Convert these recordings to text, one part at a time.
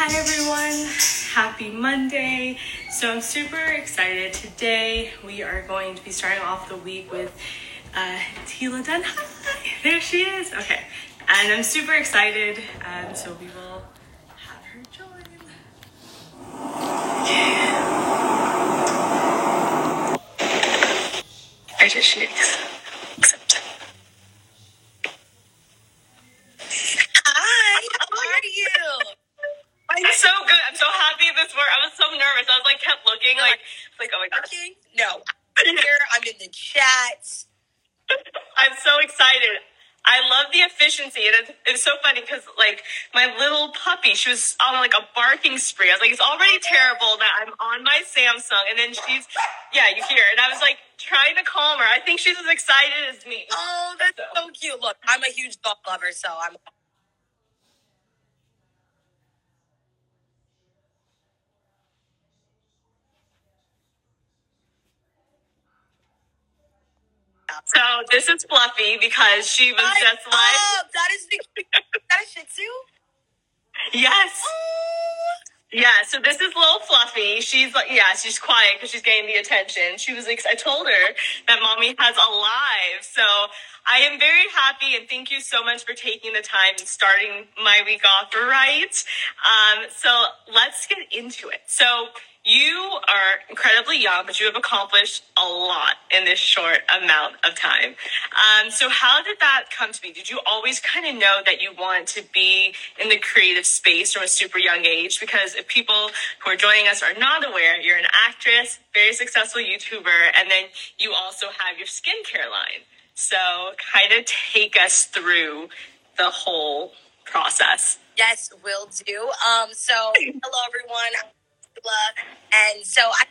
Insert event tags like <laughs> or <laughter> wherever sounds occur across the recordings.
Hi everyone, happy Monday. So I'm super excited. Today we are going to be starting off the week with uh, Teala Dunn. There she is. Okay, and I'm super excited. Um, so we will have her join. I just shakes. Like, like, oh my. Working? No, I'm here. I'm in the chat. <laughs> I'm so excited. I love the efficiency, and it's, it's so funny because like my little puppy, she was on like a barking spree. I was like, it's already oh terrible that I'm on my Samsung, and then she's, yeah, you hear, and I was like trying to calm her. I think she's as excited as me. Oh, that's so cute. Look, I'm a huge dog lover, so I'm. So this is Fluffy because she was Hi, just like, oh, that is that is Shih Tzu. yes. Oh, Yeah, so this is little Fluffy. She's like, yeah, she's quiet because she's getting the attention. She was, ex- I told her that mommy has a live. So I am very happy and thank you so much for taking the time and starting my week off right. Um, so let's get into it. So you are incredibly young, but you have accomplished a lot in this short amount of time. Um, so how did that come to be? Did you always kind of know that you want to be in the creative space from a super young age? Because if people who are joining us are not aware, you're an actress, very successful YouTuber, and then you also have your skincare line. So kind of take us through the whole process. yes, will do. Um, so hello everyone. And so I,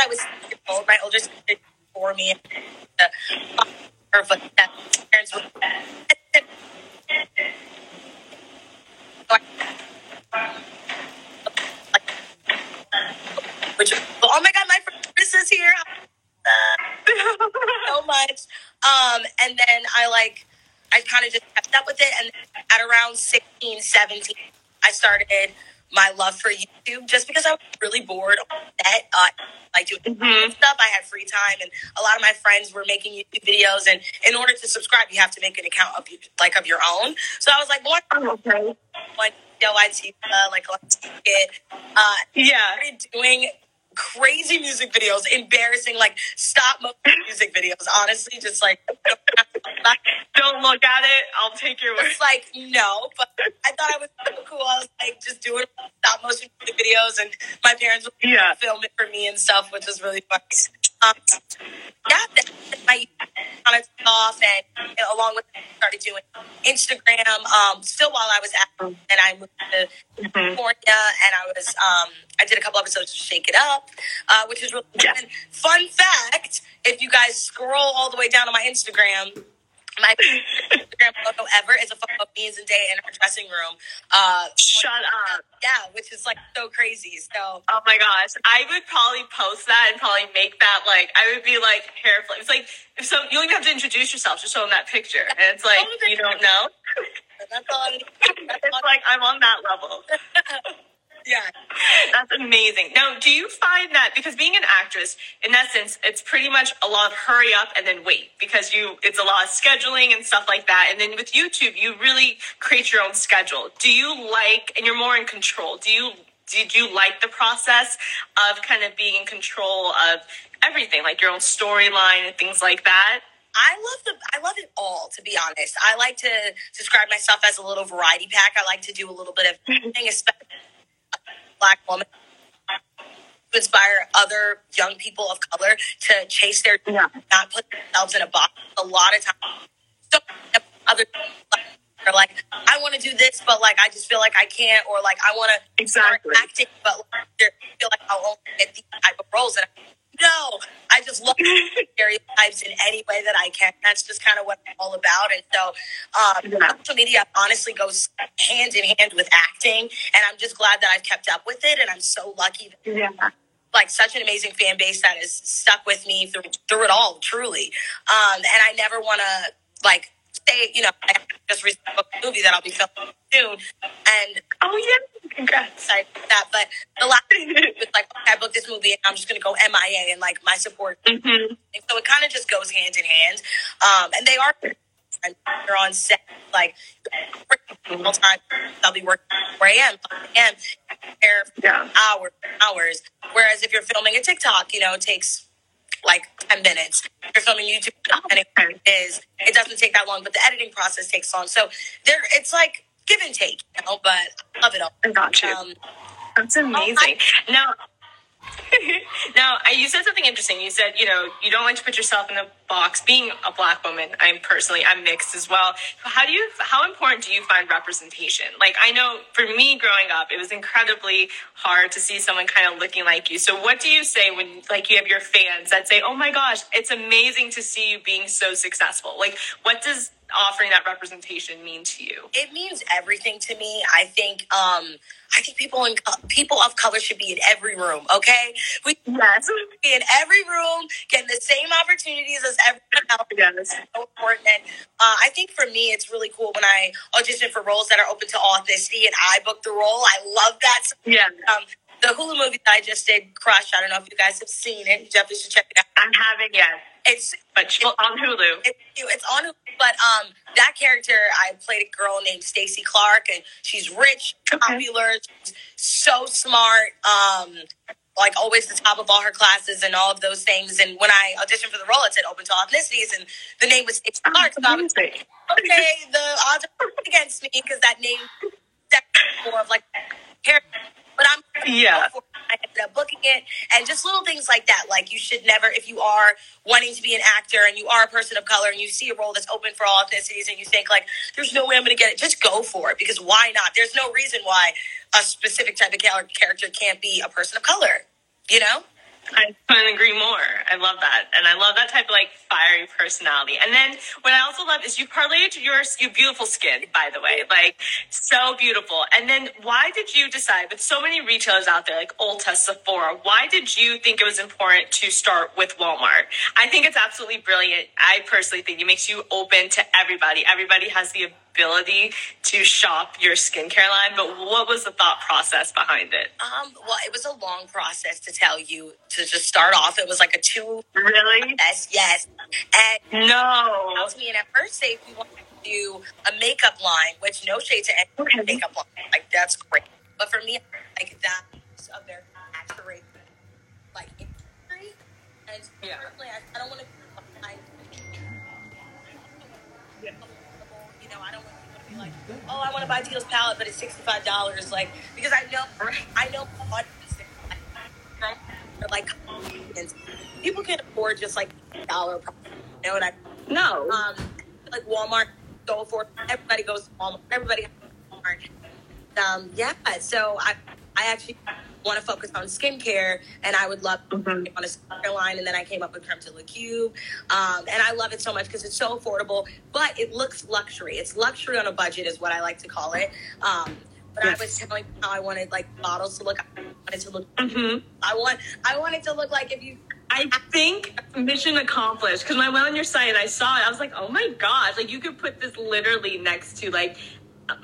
I was old. My older sister for me. Uh, her footsteps. Parents were. Which, oh my god, my friend is here. so much. Um, and then I like, I kind of just kept up with it. And at around 16, 17, I started my love for YouTube just because I was really bored on set. Uh, like doing Mhm. stuff. I had free time, and a lot of my friends were making YouTube videos. And in order to subscribe, you have to make an account of like of your own. So I was like, one, Okay. one video I'd see, uh, like let's it. Uh, Yeah. started doing crazy music videos, embarrassing like stop motion music videos. Honestly, just like Don't look at it. I'll take your word. it's like no, but I thought I was so cool. I was like just doing stop motion music videos, and my parents would Yeah. film it for me and stuff, which was really fun. Um, yeah, then my kind of off, and along with that, I started doing Instagram. Um, still while I was at, and I moved to Mhm. California, and I was um, I did a couple episodes of Shake It Up, uh, which is really Yeah. fun. Fun fact: if you guys scroll all the way down to my Instagram. My Instagram photo ever is a photo of me and Zendaya in our dressing room. Uh, Shut up. yeah, which is like so crazy. So Oh my gosh. I would probably post that and probably make that like, I would be like hair flip. It's like, if so you even have to introduce yourself, just show them that picture. And it's like, you don't know. that's all. <laughs> It's like, I'm on that level. <laughs> Yeah, That's amazing. Now, do you find that because being an actress, in essence, it's pretty much a lot of hurry up and then wait because you it's a lot of scheduling and stuff like that. And then with YouTube, you really create your own schedule. Do you like and you're more in control? Do you did you like the process of kind of being in control of everything, like your own storyline and things like that? I love the I love it all. To be honest, I like to describe myself as a little variety pack. I like to do a little bit of <laughs> everything, especially black woman. To inspire other young people of color to chase their Yeah. not put themselves in a box. A lot of times, so other are like, I want to do this, but like I just feel like I can't, or like I want to Exactly. start acting, but like, I feel like I'll only get these type of roles. And I, no, I just love stereotypes <laughs> in any way that I can. That's just kind of what I'm all about. And so, um, Yeah. social media honestly goes hand in hand with acting, and I'm just glad that I've kept up with it. And I'm so lucky that Yeah. like such an amazing fan base that has stuck with me through through it all, truly. Um, and I never want to like say, you know, I just recently a movie that I'll be filming soon, and Oh yeah, congrats. for that. But the last was like, okay, I booked this movie, and I'm just gonna go MIA, and like my support. hmm so it kind of just goes hand in hand. Um, and they are they're on set like all time. I'll be working 4 a.m. 5 a.m. Yeah. hours, hours. Whereas if you're filming a TikTok, you know, it takes like 10 minutes. If you're filming YouTube, and it is it doesn't take that long, but the editing process takes long. So there, it's like give and take, you know. But I love it all. I got you. Um, That's amazing. Now, <laughs> now you said something interesting. You said, you know, you don't like to put yourself in a box. Being a black woman, I'm personally, I'm mixed as well. How do you, how important do you find representation? Like, I know for me growing up, it was incredibly hard to see someone kind of looking like you. So, what do you say when, like, you have your fans that say, "Oh my gosh, it's amazing to see you being so successful"? Like, what does offering that representation mean to you? it means everything to me. I think um I think people in people of color should be in every room, okay? We should Yes. be in every room, getting the same opportunities as everyone else. Yes. So important. Uh, I think for me, it's really cool when I audition for roles that are open to authenticity, and I book the role. I love that. Yeah. Um, the Hulu movie that I just did, Crush. I don't know if you guys have seen it. You definitely should check it out. I'm having yet, It's but well, on Hulu. it's, it's on Hulu, but um that character I played a girl named Stacy Clark and she's rich, Okay. popular, she's so smart, um like always the top of all her classes and all of those things. And when I auditioned for the role, it said open to all ethnicities, and the name was Stacy Clark. So I was Amazing. okay, the odds are against me because that name more of like character. But I'm Yeah. I ended up booking it, and just little things like that. Like you should never, if you are wanting to be an actor and you are a person of color and you see a role that's open for all ethnicities and you think like, "There's no way I'm going to get it," just go for it because why not? There's no reason why a specific type of character can't be a person of color. You know? I couldn't agree more. I love that, and I love that type of like fiery personality. And then what I also love is you parlayed your your beautiful skin, by the way, like so beautiful. And then why did you decide with so many retailers out there like Ulta, Sephora? Why did you think it was important to start with Walmart? I think it's absolutely brilliant. I personally think it makes you open to everybody. Everybody has the ability to shop your skincare line. But what was the thought process behind it? Um, well, it was a long process to tell you to just start off. It was like a two Really? yes, yes. And No. to me, and at first they we wanted to do a makeup line, which no shade to any Okay. makeup line, like that's great. But for me, like that a very saturated like industry, and Yeah. personally, I, I don't want to. I, Yeah. you know, I don't like, oh, I want to buy Teal's palette, but it's sixty five dollars, like because I know, I know, like, people can't afford just like dollar. You know what I No. um, like Walmart, go for everybody goes to Walmart. Everybody has Walmart. Um, yeah, so I I actually want to focus on skincare, and I would love to Mhm. get on a skincare line. And then I came up with Creme de la Cube, um, and I love it so much because it's so affordable, but it looks luxury. It's luxury on a budget, is what I like to call it. Um, but Yes. I was telling how I wanted like bottles to look. I wanted to look. hmm I want. I wanted to look like if you I think mission accomplished because when I went on your site and I saw it, I was like, oh my gosh, like you could put this literally next to like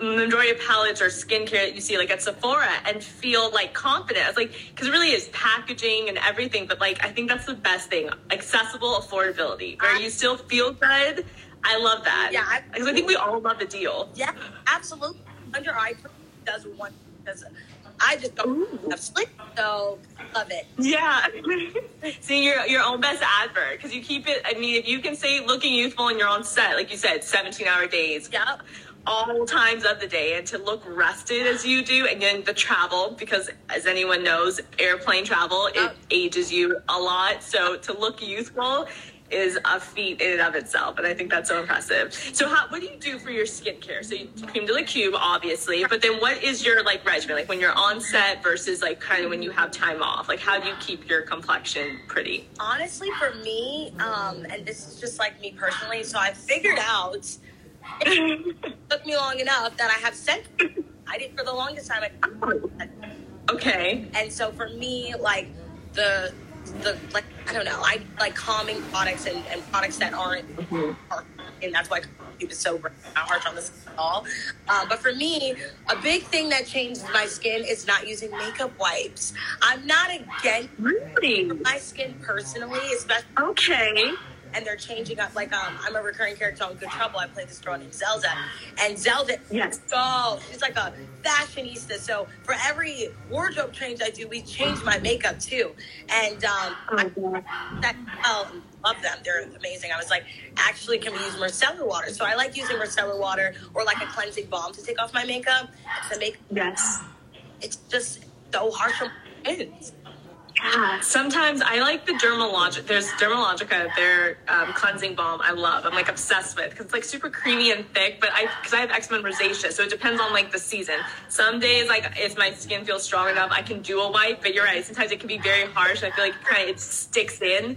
majority of palettes or skincare that you see like at Sephora and feel like confident. It's like because it really is packaging and everything, but like I think that's the best thing: accessible affordability, where you still feel good. I love that. Yeah, because I think we all love the deal. Yeah, absolutely. Under eye cream does one because I just don't Ooh. have sleep, so love it. Yeah. <laughs> See your your own best advert because you keep it. I mean, if you can say looking youthful and you're on set, like you said, 17 hour days, Yep. All times of the day, and to look rested as you do, and then the travel because as anyone knows, airplane travel it ages you a lot. So to look youthful is a feat in and of itself, and I think that's so impressive. So, how what do you do for your skincare? So, you Creme de la Cube, obviously, but then what is your like regimen? Like when you're on set versus like kind of when you have time off. Like, how do you keep your complexion pretty? Honestly, for me, um, and this is just like me personally, so I figured out it took me long enough that I have scent. I did for the longest time. I, okay. and so for me, like the the like I don't know, I like calming products and, and products that aren't, are, and that's why YouTube is so harsh on this at all. Uh, but for me, a big thing that changed my skin is not using makeup wipes. I'm not against Really? my skin personally, especially Okay. And they're changing up. Like um, I'm a recurring character on Good Trouble. I play this girl named Zelda, and Zelda, Yes. so she's like a fashionista. So for every wardrobe change I do, we change my makeup too. And um, I that oh, love them. They're amazing. I was like, actually, can we use micellar water? So I like using micellar water or like a cleansing balm to take off my makeup to make Yes. it's just so harsh on my Sometimes I like the Dermalogica. There's Dermalogica, their um, cleansing balm. I love. I'm like obsessed with because it's like super creamy and thick. But I because I have eczema and rosacea, so it depends on like the season. Some days, like if my skin feels strong enough, I can do a wipe. But you're right. Sometimes it can be very harsh. I feel like it kind of it sticks in.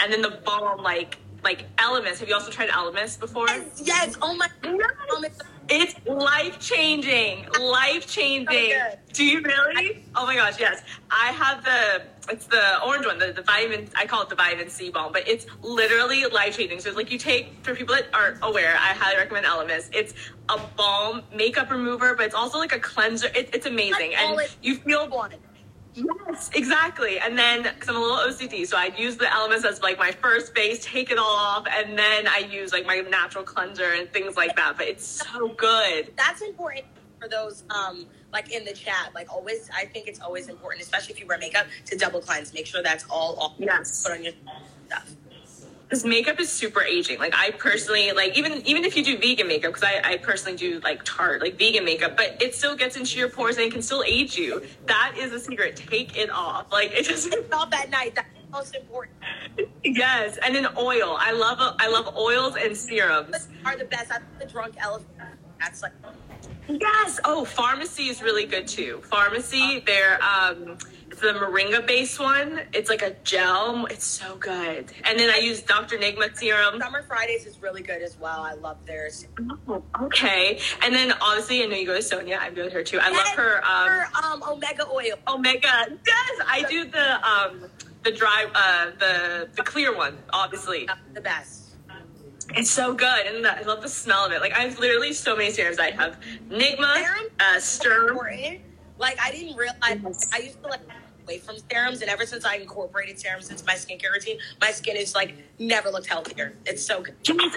And then the balm, like like Elemis. Have you also tried Elemis before? yes, yes. Oh my god. It's life changing, life changing. So. Do you really? Oh my gosh, yes. I have the it's the orange one, the, the vitamin. I call it the vitamin C balm, but it's literally life changing. So it's like you take for people that aren't aware. I highly recommend Elemis. It's a balm makeup remover, but it's also like a cleanser. It, it's amazing, and it- you feel. Yes, exactly. And then, because I'm a little OCD, so I'd use the Elemis as like my first base, take it all off, and then I use like my natural cleanser and things like that. But it's so good. That's important for those um like in the chat. Like always, I think it's always important, especially if you wear makeup, to double cleanse. Make sure that's all off. Yes. Put on your stuff. Because makeup is super aging. Like I personally, like even even if you do vegan makeup, because I, I personally do like tart like vegan makeup, but it still gets into your pores and it can still age you. That is a secret. Take it off. Like it just Stop that night. That's most important. yes. And then oil. I love I love oils and serums. Are the best. I think the drunk elephant. That's like Yes. Oh, Farmacy is really good too. Farmacy, they're um, it's the moringa based one. It's like a gel. It's so good. And then I use Dr. Nigma serum. Summer Fridays is really good as well. I love theirs. Oh, okay. And then obviously, I know you go to Sonia. I'm good with her too. I love her um, her um omega oil. omega. Yes, I do the um, the dry, uh, the the clear one. Obviously, The best. it's so good, and the, I love the smell of it. Like I have literally so many serums. I have Nigma, Serum? uh. Like I didn't realize. Yes. I used to like away from serums, and ever since I incorporated serums into my skincare routine, my skin is like never looked healthier. It's so good.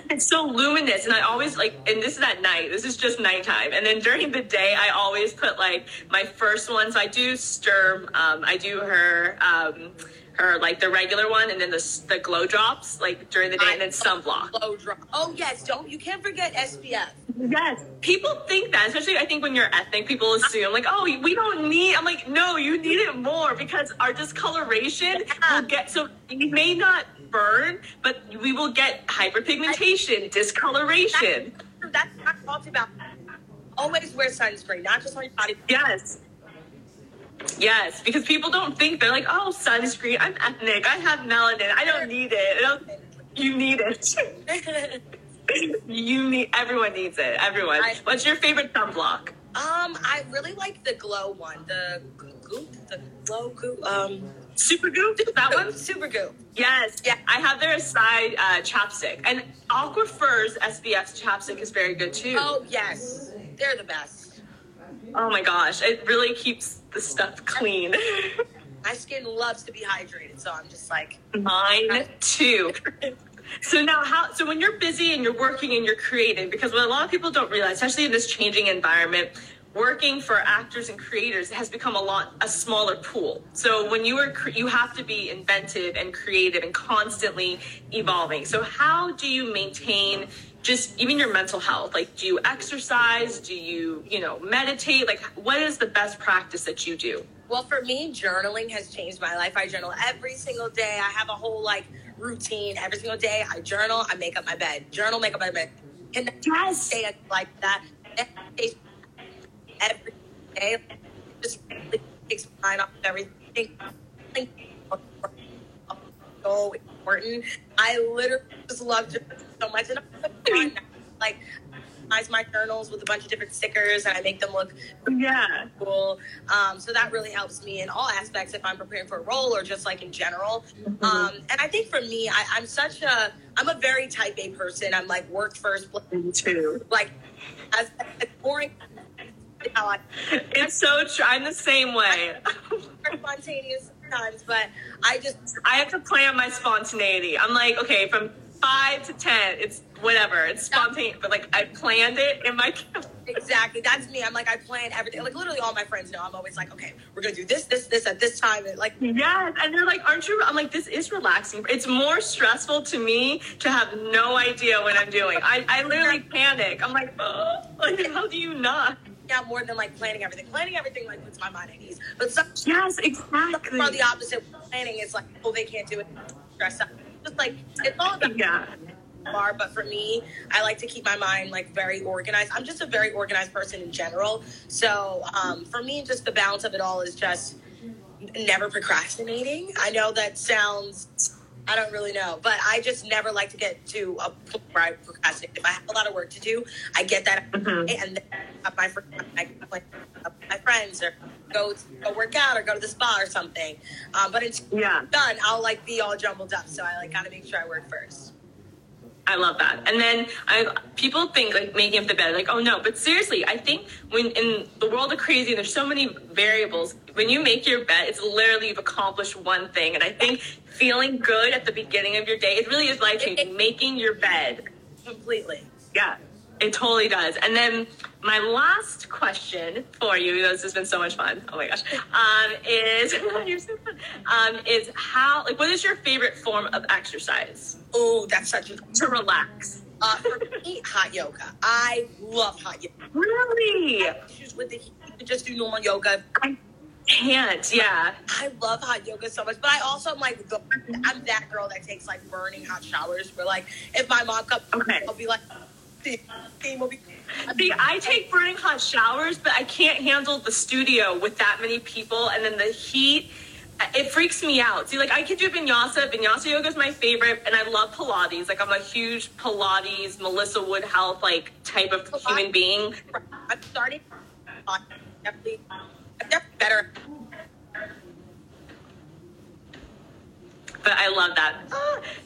It's so luminous, and I always like. And this is at night. This is just nighttime, and then during the day, I always put like my first one. So I do Sturm. Um, I do her. Um, her like the regular one, and then the the glow drops like during the day, and then sunblock. Low drop. Oh yes, don't you can't forget SPF. Yes, people think that, especially I think when you're ethnic, people assume like, oh, we don't need. I'm like, no, you need it more because our discoloration will get so you may not burn, but we will get hyperpigmentation, discoloration. That's I talked about. Always wear sunscreen, not just on your body. Yes. Yes, because people don't think they're like, oh, sunscreen. I'm ethnic. I have melanin. I don't need it. I don't, you need it. <laughs> you need. Everyone needs it. Everyone. I- What's your favorite sunblock? Um, I really like the glow one. The goop, the glow goop. Um, Supergoop. That one. Supergoop. Yes. Yeah. I have their side uh, chapstick, and Aquaphor's SPF chapstick is very good too. Oh yes, they're the best. Oh my gosh, it really keeps the stuff clean. My skin loves to be hydrated, so I'm just like, Mine too. <laughs> So now how so when you're busy and you're working and you're creating, because what a lot of people don't realize, especially in this changing environment, working for actors and creators has become a lot a smaller pool. So when you are you have to be inventive and creative and constantly evolving. So how do you maintain just even your mental health? Like do you exercise? Do you, you know, meditate? Like what is the best practice that you do? well, for me, journaling has changed my life. I journal every single day. I have a whole like routine every single day. I journal. I make up my bed. Journal, make up my bed. Can Yes. stay like that every day. Just really takes my mind off of everything. So important. I literally just love journaling so much, and I'm <laughs> like, personalize my journals with a bunch of different stickers and I make them look yeah cool. Um, so that really helps me in all aspects if I'm preparing for a role or just like in general. Mm-hmm. Um, and I think for me, I, I'm such a I'm a very type A person. I'm like work first, me too like as, as boring it's so true i'm the same way spontaneous sometimes, but I just i have to plan my spontaneity i'm like okay from five to ten it's whatever it's spontaneous but like i planned it in my exactly that's me. I'm like I plan everything. Like literally, all my friends know. I'm always like, okay, we're gonna do this, this, this at this time. And like Yes, and they're like, "Aren't you?" I'm like, "This is relaxing." It's more stressful to me to have no idea what I'm doing. I, I literally panic. I'm like, oh, like, how do you not? yeah, more than like planning everything. Planning everything like puts my mind at ease. But some Yes, exactly. are the opposite. Planning is like, oh, they can't do it. Stress out. Just like it's all about Yeah, bar, but for me, I like to keep my mind like very organized. I'm just a very organized person in general. So um, for me, just the balance of it all is just never procrastinating. I know that sounds. I don't really know, but I just never like to get to a point where I procrastinate. If I have a lot of work to do, I get that, Mhm. and then my fr- I can my friends or go go work out or go to the spa or something. Um, but it's yeah. Done, I'll like be all jumbled up. So I like gotta make sure I work first. I love that. And then I people think like making up the bed, like, oh no, but seriously, I think when in the world of crazy, there's so many variables. When you make your bed, it's literally you've accomplished one thing. And I think feeling good at the beginning of your day, it really is life changing. Making your bed. Completely. Yeah, it totally does. And then my last question for you, this has been so much fun. Oh my gosh, um, is <laughs> <laughs> you're so fun. Um, is how like what is your favorite form of exercise Oh, that's such a to relax? Uh, for me, hot yoga. I love hot yoga. Really, Issues with the heat. You can just do normal yoga. I can't. Yeah, I love hot yoga so much, but I also am like the, I'm that girl that takes like burning hot showers. Where like if my mom comes, Okay. I'll be like, See, I take burning hot showers, but I can't handle the studio with that many people, and then the heat. It freaks me out. See, like I could do vinyasa. Vinyasa yoga is my favorite, and I love Pilates. Like I'm a huge Pilates, Melissa Wood Health like type of human being. I'm starting. uh, Definitely, I'm definitely better. But I love that.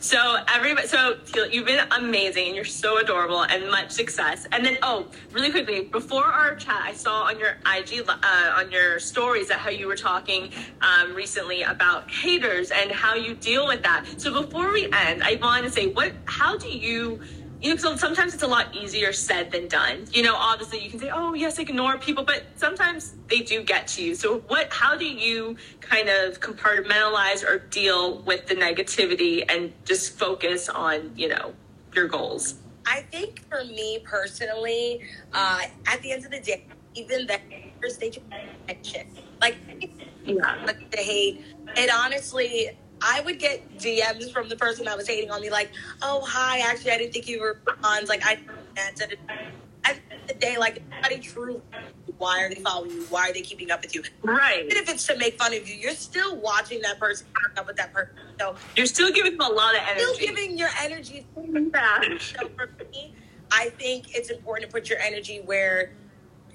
So everybody, so you've been amazing, and you're so adorable, and much success. And then, oh, really quickly, before our chat, I saw on your IG, uh, on your stories, that how you were talking um, recently about haters and how you deal with that. So before we end, I want to say, what? How do you? You know, so sometimes it's a lot easier said than done. You know, obviously you can say, "Oh, yes, ignore people," but sometimes they do get to you. So, what? How do you kind of compartmentalize or deal with the negativity and just focus on, you know, your goals? I think for me personally, uh, at the end of the day, even the haters, they just attention. Like, Yeah. like the hate. And honestly, I would get DMs from the person that was hating on me, like, "Oh, hi. Actually, I didn't think you were on." Like, I answered it. At the end of the day, like, nobody true. Why are they following you? Why are they keeping up with you? Right. Even if it's to make fun of you, you're still watching that person up with that person. So, You're still giving them a lot of energy. still giving your energy so for me, I think it's important to put your energy where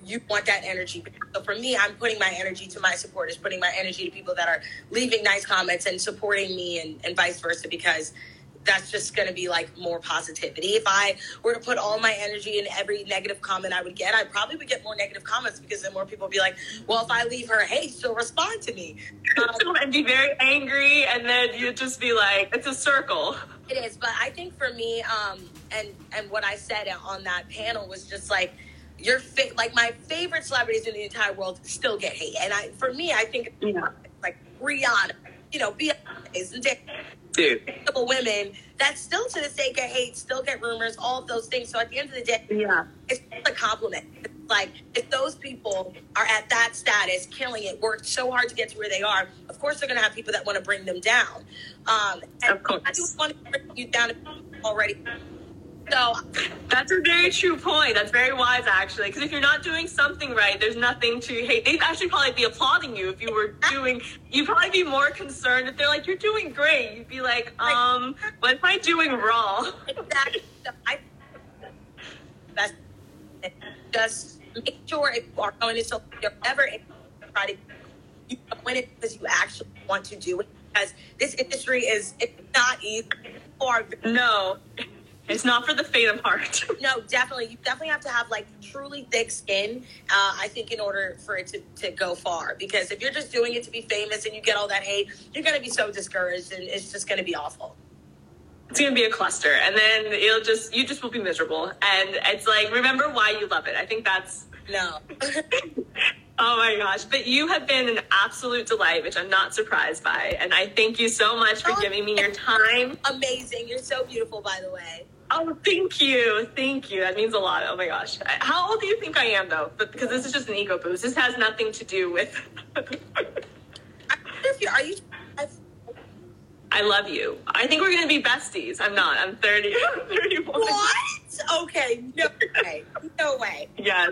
you want that energy. So for me, I'm putting my energy to my supporters, putting my energy to people that are leaving nice comments and supporting me and, and vice versa because that's just going to be like more positivity. If I were to put all my energy in every negative comment I would get, I probably would get more negative comments because then more people would be like, well, if I leave her hate, she'll respond to me. <laughs> Um, and be very angry, and then you'd just be like, it's a circle. It is, but I think for me, um, and and what I said on that panel was just like your fa- like my favorite celebrities in the entire world still get hate, and I for me, I think Yeah. like Rihanna, you know, Beyonce, Zendaya, Dude. women that still to this day get hate, still get rumors, all of those things. So at the end of the day, Yeah. it's a compliment. It's like if those people are at that status, killing it, worked so hard to get to where they are, of course they're going to have people that want to bring them down. Um, and Of course. I do want to bring you down already. So That's a very true point. That's very wise, actually. Because if you're not doing something right, there's nothing to hate. They'd actually probably be applauding you if you were doing. You'd probably be more concerned if they're like, "You're doing great." You'd be like, "Um, what am I doing wrong?" exactly, I that's just make sure if you are going to social media, whatever, try to you win it because you actually want to do it. Because this industry is it's not easy. Or No, it's not for the faint of heart. <laughs> no, definitely, you definitely have to have like truly thick skin. Uh, I think in order for it to, to go far, because if you're just doing it to be famous and you get all that hate, you're gonna be so discouraged and it's just gonna be awful. It's gonna be a cluster, and then it'll just you just will be miserable. And it's like remember why you love it. I think that's No. <laughs> oh my gosh. But you have been an absolute delight, which I'm not surprised by. And I thank you so much for Oh, giving me your time. Amazing. You're so beautiful, by the way. Oh, thank you, thank you. That means a lot. Oh my gosh. How old do you think I am though? But because this is just an ego boost. This has nothing to do with. <laughs> I wonder if you're, you? I love you. I think we're gonna be besties. I'm not. I'm 30. I'm <laughs> 31. What? Okay, no way. No way. Yes.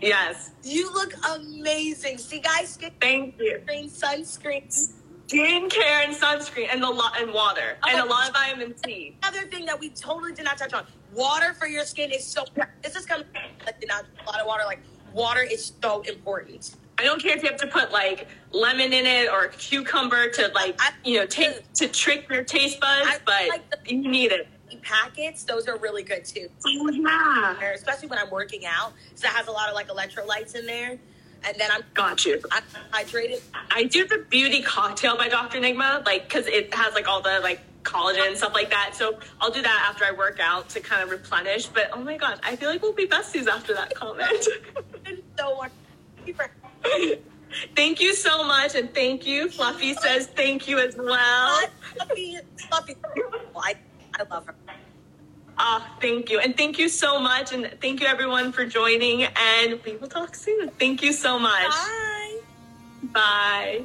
Yes. You look amazing. See, guys, skin Thank you. sunscreen. Skincare and sunscreen and a lot and water and a lot of vitamin C. Another thing that we totally did not touch on: water for your skin is so. This is coming like did not a lot of water. Like water is so important. I don't care if you have to put like lemon in it or cucumber to like I- you know take to trick your taste buds, I but like the- you need it. Packets, those are really good too. Oh yeah. Especially when I'm working out, so it has a lot of like electrolytes in there. And then I'm Got you. I'm hydrated. I do the beauty cocktail by Dr. Nigma, like because it has like all the like collagen and stuff like that. So I'll do that after I work out to kind of replenish. But oh my gosh, I feel like we'll be besties after that comment. so <laughs> thank you so much, and thank you. Fluffy says thank you as well. Fluffy, Fluffy. I, I love her. Ah, thank you. And thank you so much. And thank you everyone for joining. And we will talk soon. Thank you so much. Bye. Bye.